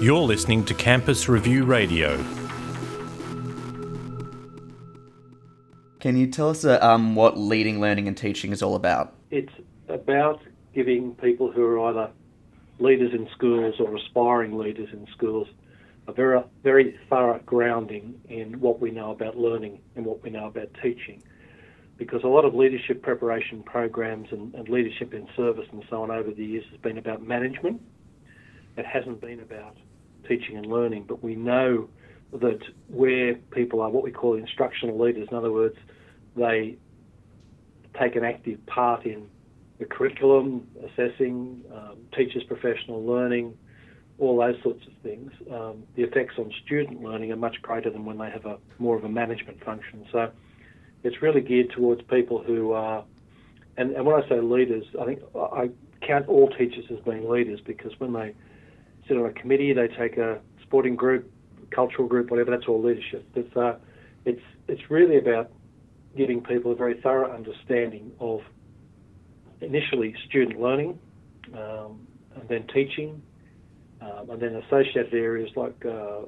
You're listening to Campus Review Radio. Can you tell us uh, um, what leading learning and teaching is all about? It's about giving people who are either leaders in schools or aspiring leaders in schools a very, very thorough grounding in what we know about learning and what we know about teaching. Because a lot of leadership preparation programs and, and leadership in service and so on over the years has been about management. It hasn't been about teaching and learning, but we know that where people are what we call instructional leaders, in other words, they take an active part in the curriculum, assessing, um, teachers' professional learning, all those sorts of things. Um, the effects on student learning are much greater than when they have a more of a management function. So it's really geared towards people who are, and, and when I say leaders, I think I count all teachers as being leaders because when they sit on a committee, they take a sporting group, cultural group, whatever. That's all leadership. It's uh, it's it's really about giving people a very thorough understanding of initially student learning, um, and then teaching, um, and then associated areas like uh,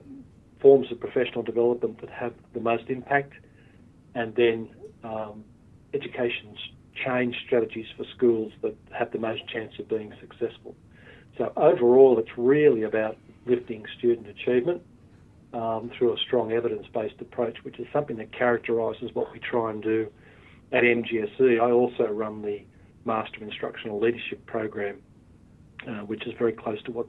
forms of professional development that have the most impact, and then um, education's change strategies for schools that have the most chance of being successful. So overall, it's really about lifting student achievement um, through a strong evidence-based approach, which is something that characterises what we try and do at MGSE. I also run the Master of Instructional Leadership program, uh, which is very close to what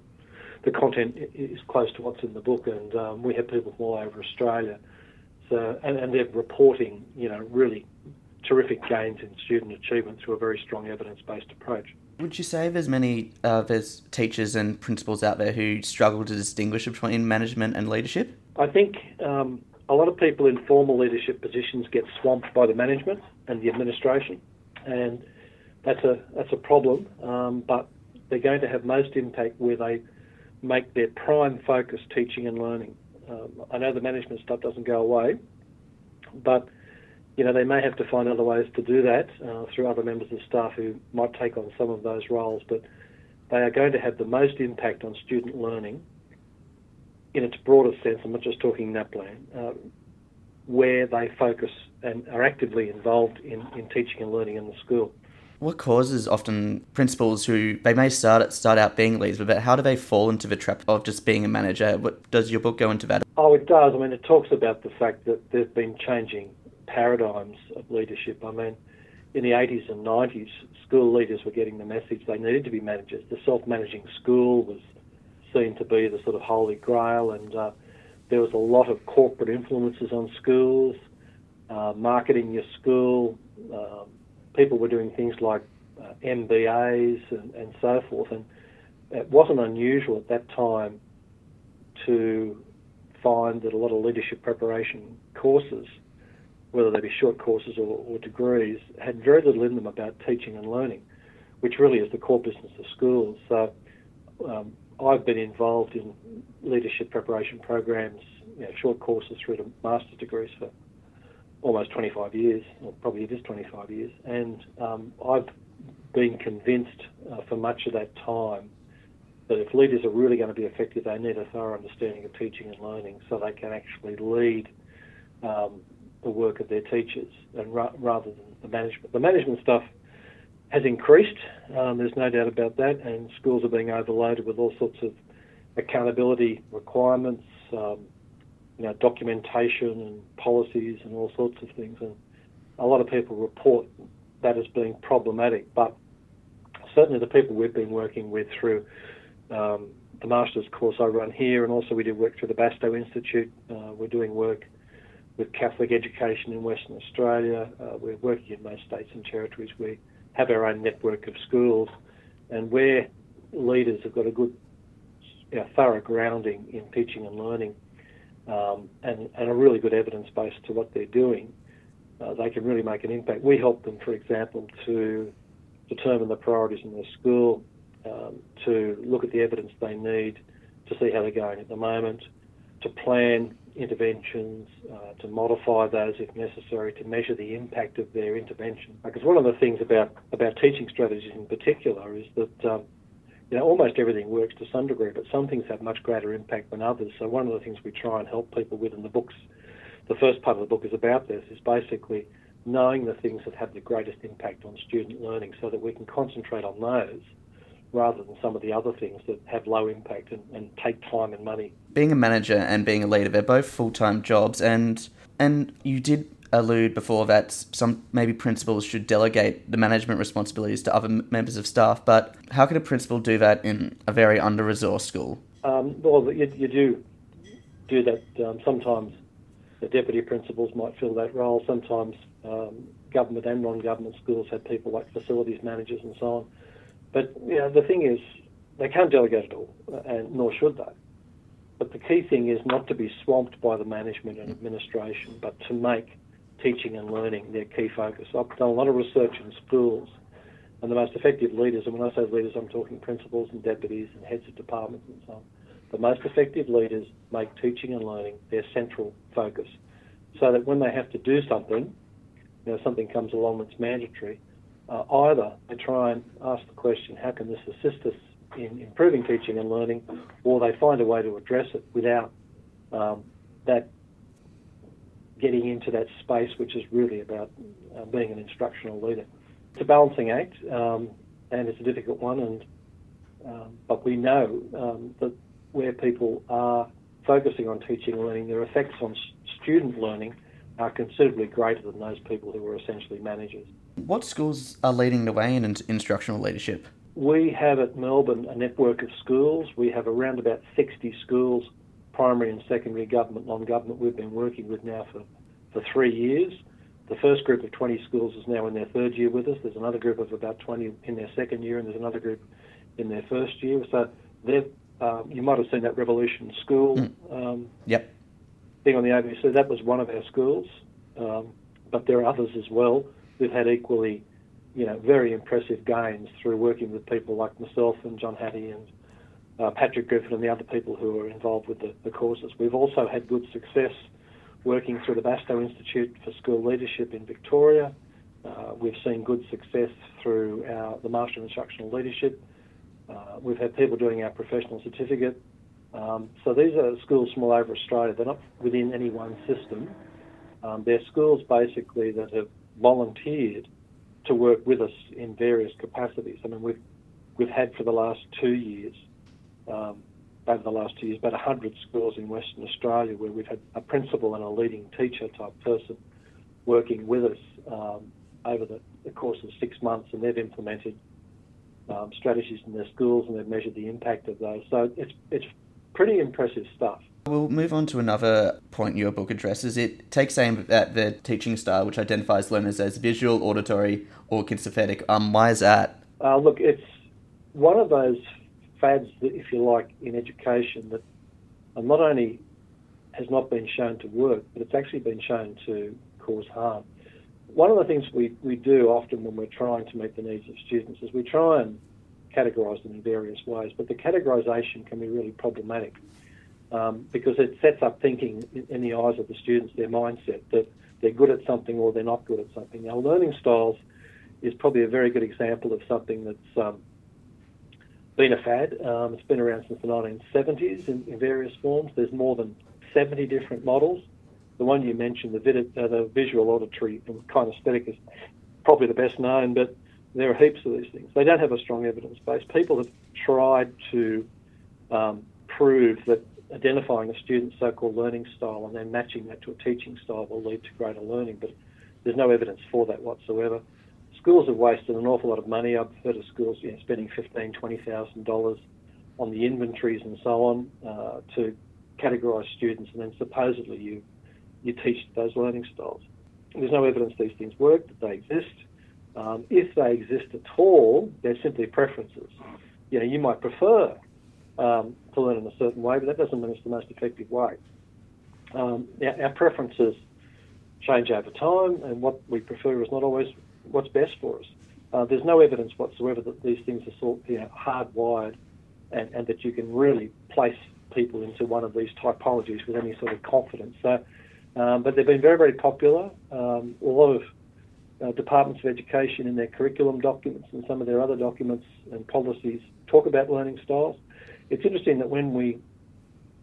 the content is close to what's in the book, and um, we have people from all over Australia. So, and, and they're reporting, you know, really terrific gains in student achievement through a very strong evidence-based approach. Would you say there's many uh, there's teachers and principals out there who struggle to distinguish between management and leadership? I think um, a lot of people in formal leadership positions get swamped by the management and the administration, and that's a that's a problem. Um, but they're going to have most impact where they make their prime focus teaching and learning. Um, I know the management stuff doesn't go away, but you know, they may have to find other ways to do that uh, through other members of staff who might take on some of those roles, but they are going to have the most impact on student learning in its broader sense. I'm not just talking NAPLAN, uh, where they focus and are actively involved in, in teaching and learning in the school. What causes often principals who they may start start out being leaders, but how do they fall into the trap of just being a manager? What does your book go into that? Oh, it does. I mean, it talks about the fact that there's been changing paradigms of leadership. I mean, in the 80s and 90s, school leaders were getting the message they needed to be managers. The self-managing school was seen to be the sort of holy grail, and uh, there was a lot of corporate influences on schools, uh, marketing your school. Um, people were doing things like uh, MBAs and, and so forth, and it wasn't unusual at that time to find that a lot of leadership preparation courses whether they be short courses or, or degrees, had very little in them about teaching and learning, which really is the core business of schools. So um, I've been involved in leadership preparation programs, you know, short courses through to master's degrees for almost 25 years, or probably it is 25 years, and um, I've been convinced uh, for much of that time that if leaders are really going to be effective, they need a thorough understanding of teaching and learning so they can actually lead um, the work of their teachers and ra- rather than the management. The management stuff has increased. Um, there's no doubt about that, and schools are being overloaded with all sorts of accountability requirements, um, you know, documentation and policies and all sorts of things. And a lot of people report that as being problematic, but certainly the people we've been working with through um, the master's course I run here, and also we do work through the Bastow Institute. Uh, we're doing work with Catholic education in Western Australia. Uh, we're working in most states and territories. We have our own network of schools, and where leaders have got a good, you know, thorough grounding in teaching and learning, um, and, and a really good evidence base to what they're doing, uh, they can really make an impact. We help them, for example, to determine the priorities in their school, um, to look at the evidence they need to see how they're going at the moment, to plan interventions, uh, to modify those if necessary, to measure the impact of their intervention. Because one of the things about, about teaching strategies in particular is that um, you know, almost everything works to some degree, but some things have much greater impact than others. So one of the things we try and help people with in the books, the first part of the book is about this, is basically knowing the things that have the greatest impact on student learning so that we can concentrate on those rather than some of the other things that have low impact and, and take time and money. Being a manager and being a leader, they're both full time jobs, and and you did allude before that some maybe principals should delegate the management responsibilities to other members of staff. But how can a principal do that in a very under-resourced school? Um, well, you, you, do do that. Um, sometimes the deputy principals might fill that role. Sometimes um, government and non-government schools have people like facilities managers and so on. But you know, the thing is, they can't delegate it all, and nor should they. But the key thing is not to be swamped by the management and administration, but to make teaching and learning their key focus. I've done a lot of research in schools, and the most effective leaders, and when I say leaders, I'm talking principals and deputies and heads of departments and so on. The most effective leaders make teaching and learning their central focus, so that when they have to do something, you know, something comes along that's mandatory, uh, either they try and ask the question, how can this assist us in improving teaching and learning, or they find a way to address it without um, that getting into that space, which is really about uh, being an instructional leader. It's a balancing act, um, and it's a difficult one. And um, but we know um, that where people are focusing on teaching and learning, their effects on student learning are considerably greater than those people who are essentially managers. What schools are leading the way in instructional leadership? We have at Melbourne a network of schools. We have around about 60 schools primary and secondary government, non-government we've been working with now for, for three years. The first group of 20 schools is now in their third year with us. There's another group of about 20 in their second year, and there's another group in their first year. So they've, um, you might have seen that Revolution School mm. um, yep. thing on the ABC. That was one of our schools, um, but there are others as well who've had equally, you know, very impressive gains through working with people like myself and John Hattie and uh, Patrick Griffin and the other people who are involved with the, the courses. We've also had good success working through the Bastow Institute for School Leadership in Victoria. Uh, we've seen good success through our, the Master of Instructional Leadership. Uh, we've had people doing our professional certificate. Um, so these are schools from all over Australia. They're not within any one system. Um, they're schools basically that have volunteered to work with us in various capacities. I mean, we've we've had for the last two years um, over the last two years, about 100 schools in Western Australia where we've had a principal and a leading teacher type person working with us um, over the, the, course of six months, and they've implemented um, strategies in their schools and they've measured the impact of those. So it's it's pretty impressive stuff. We'll move on to another point your book addresses. It takes aim at the teaching style, which identifies learners as visual, auditory, or kinesthetic. Um, why is that? Uh, look, it's one of those fads, that, if you like, in education that not only has not been shown to work, but it's actually been shown to cause harm. One of the things we, we do often when we're trying to meet the needs of students is we try and categorise them in various ways, but the categorisation can be really problematic um, because it sets up thinking in, in the eyes of the students, their mindset, that they're good at something or they're not good at something. Now, learning styles is probably a very good example of something that's um, been a fad. Um, it's been around since the 1970s in, in, various forms. There's more than 70 different models. The one you mentioned, the, vid- uh, the visual, auditory, and kinesthetic, is probably the best known, but there are heaps of these things. They don't have a strong evidence base. People have tried to um, prove that identifying a student's so-called learning style and then matching that to a teaching style will lead to greater learning, but there's no evidence for that whatsoever schools have wasted an awful lot of money. I've heard of schools you know, spending fifteen, twenty thousand dollars on the inventories and so on uh, to categorise students, and then supposedly you you teach those learning styles. There's no evidence these things work, that they exist. Um, if they exist at all, they're simply preferences. You know, you might prefer um, to learn in a certain way, but that doesn't mean it's the most effective way. Um, our, our preferences change over time, and what we prefer is not always what's best for us. Uh, there's no evidence whatsoever that these things are sort you know, hardwired and, and that you can really place people into one of these typologies with any sort of confidence. So, um, but they've been very, very popular. Um, a lot of uh, departments of education in their curriculum documents and some of their other documents and policies talk about learning styles. It's interesting that when we,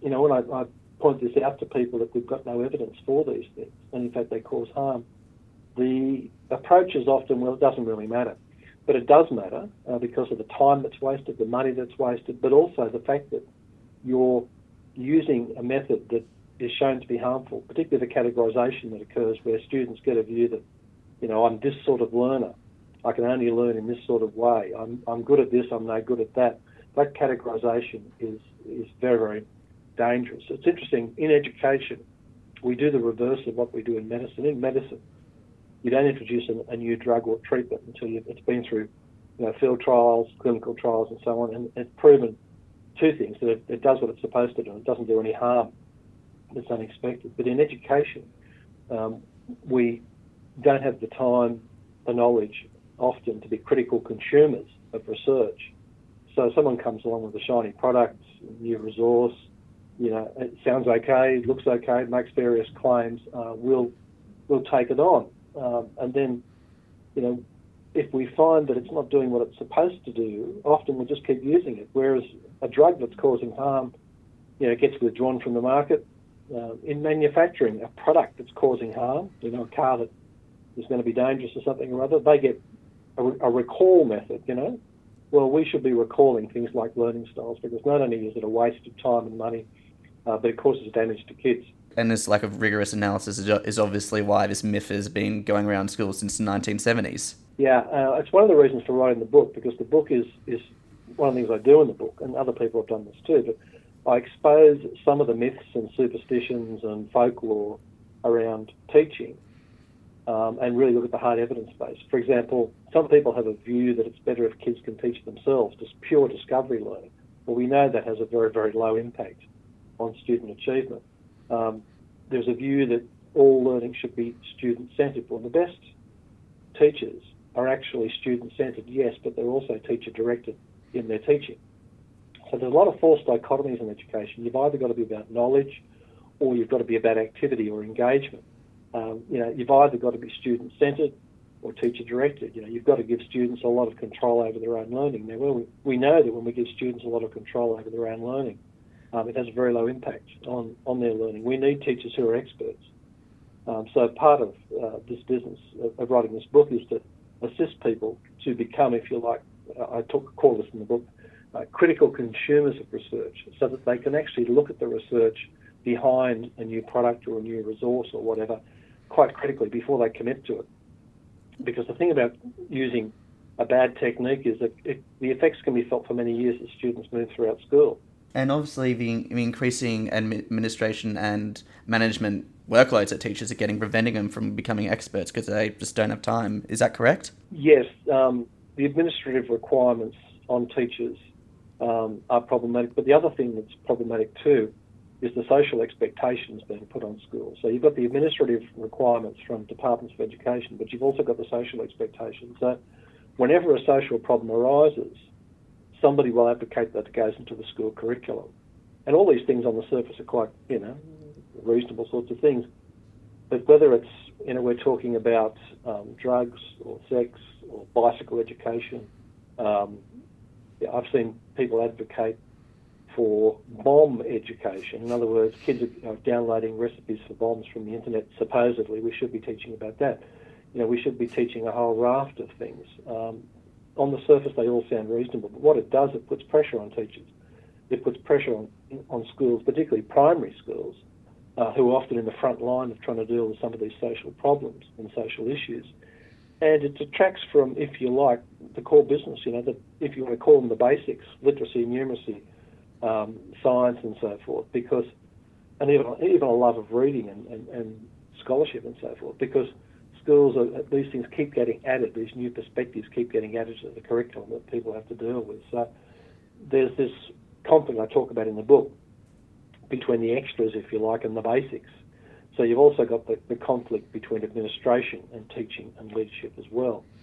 you know, when I, I point this out to people that we've got no evidence for these things, and in fact they cause harm, the approach is often, well, it doesn't really matter. But it does matter uh, because of the time that's wasted, the money that's wasted, but also the fact that you're using a method that is shown to be harmful, particularly the categorisation that occurs where students get a view that, you know, I'm this sort of learner. I can only learn in this sort of way. I'm, I'm good at this, I'm no good at that. That categorisation is, is very, very dangerous. It's interesting, in education, we do the reverse of what we do in medicine. In medicine, you don't introduce a, a new drug or treatment until it's been through you know, field trials, clinical trials, and so on, and it's proven two things that it, it, does what it's supposed to do. And it doesn't do any harm that's unexpected. But in education, um, we don't have the time, the knowledge, often to be critical consumers of research. So someone comes along with a shiny product, new resource, you know, it sounds okay, looks okay, makes various claims, uh, we'll we'll take it on. Um, and then, you know, if we find that it's not doing what it's supposed to do, often we'll just keep using it. Whereas a drug that's causing harm, you know, gets withdrawn from the market. Uh, in manufacturing, a product that's causing harm, you know, a car that is going to be dangerous or something or other, they get a, a recall method, you know. Well, we should be recalling things like learning styles because not only is it a waste of time and money, uh, but it causes damage to kids and this lack of rigorous analysis is obviously why this myth has been going around schools since the 1970s. Yeah, uh, it's one of the reasons for writing the book because the book is is one of the things I do in the book, and other people have done this too. But I expose some of the myths and superstitions and folklore around teaching, um, and really look at the hard evidence base. For example, some people have a view that it's better if kids can teach themselves, just pure discovery learning. Well, we know that has a very very low impact on student achievement. Um, there's a view that all learning should be student centered. Well, the best teachers are actually student centered, yes, but they're also teacher directed in their teaching. So there's a lot of false dichotomies in education. You've either got to be about knowledge or you've got to be about activity or engagement. Um, you know, you've either got to be student centered or teacher directed. You know, you've got to give students a lot of control over their own learning. Now, we, we know that when we give students a lot of control over their own learning, um, it has a very low impact on, on their learning. We need teachers who are experts. Um, so part of uh, this business of writing this book is to assist people to become, if you like, uh, I talk, call this in the book, uh, critical consumers of research, so that they can actually look at the research behind a new product or a new resource or whatever quite critically before they commit to it. Because the thing about using a bad technique is that it, the effects can be felt for many years as students move throughout school and obviously the increasing administration and management workloads that teachers are getting, preventing them from becoming experts because they just don't have time. Is that correct? Yes, um, the administrative requirements on teachers um, are problematic. But the other thing that's problematic too is the social expectations being put on schools. So you've got the administrative requirements from departments of education, but you've also got the social expectations. So whenever a social problem arises, somebody will advocate that it goes into the school curriculum. And all these things on the surface are quite, you know, reasonable sorts of things. But whether it's, you know, we're talking about um, drugs or sex or bicycle education, um, yeah, I've seen people advocate for bomb education. In other words, kids are downloading recipes for bombs from the internet. Supposedly, we should be teaching about that. You know, we should be teaching a whole raft of things. Um, on the surface they all sound reasonable, but what it does, it puts pressure on teachers. It puts pressure on, on schools, particularly primary schools, uh, who are often in the front line of trying to deal with some of these social problems and social issues. And it detracts from, if you like, the core business, you know, if you want to call them the basics, literacy, numeracy, um, science and so forth, because, and even, even a love of reading and, and, and scholarship and so forth, because schools, are, these things keep getting added, these new perspectives keep getting added to the curriculum that people have to deal with. So there's this conflict I talk about in the book between the extras, if you like, and the basics. So you've also got the, the conflict between administration and teaching and leadership as well.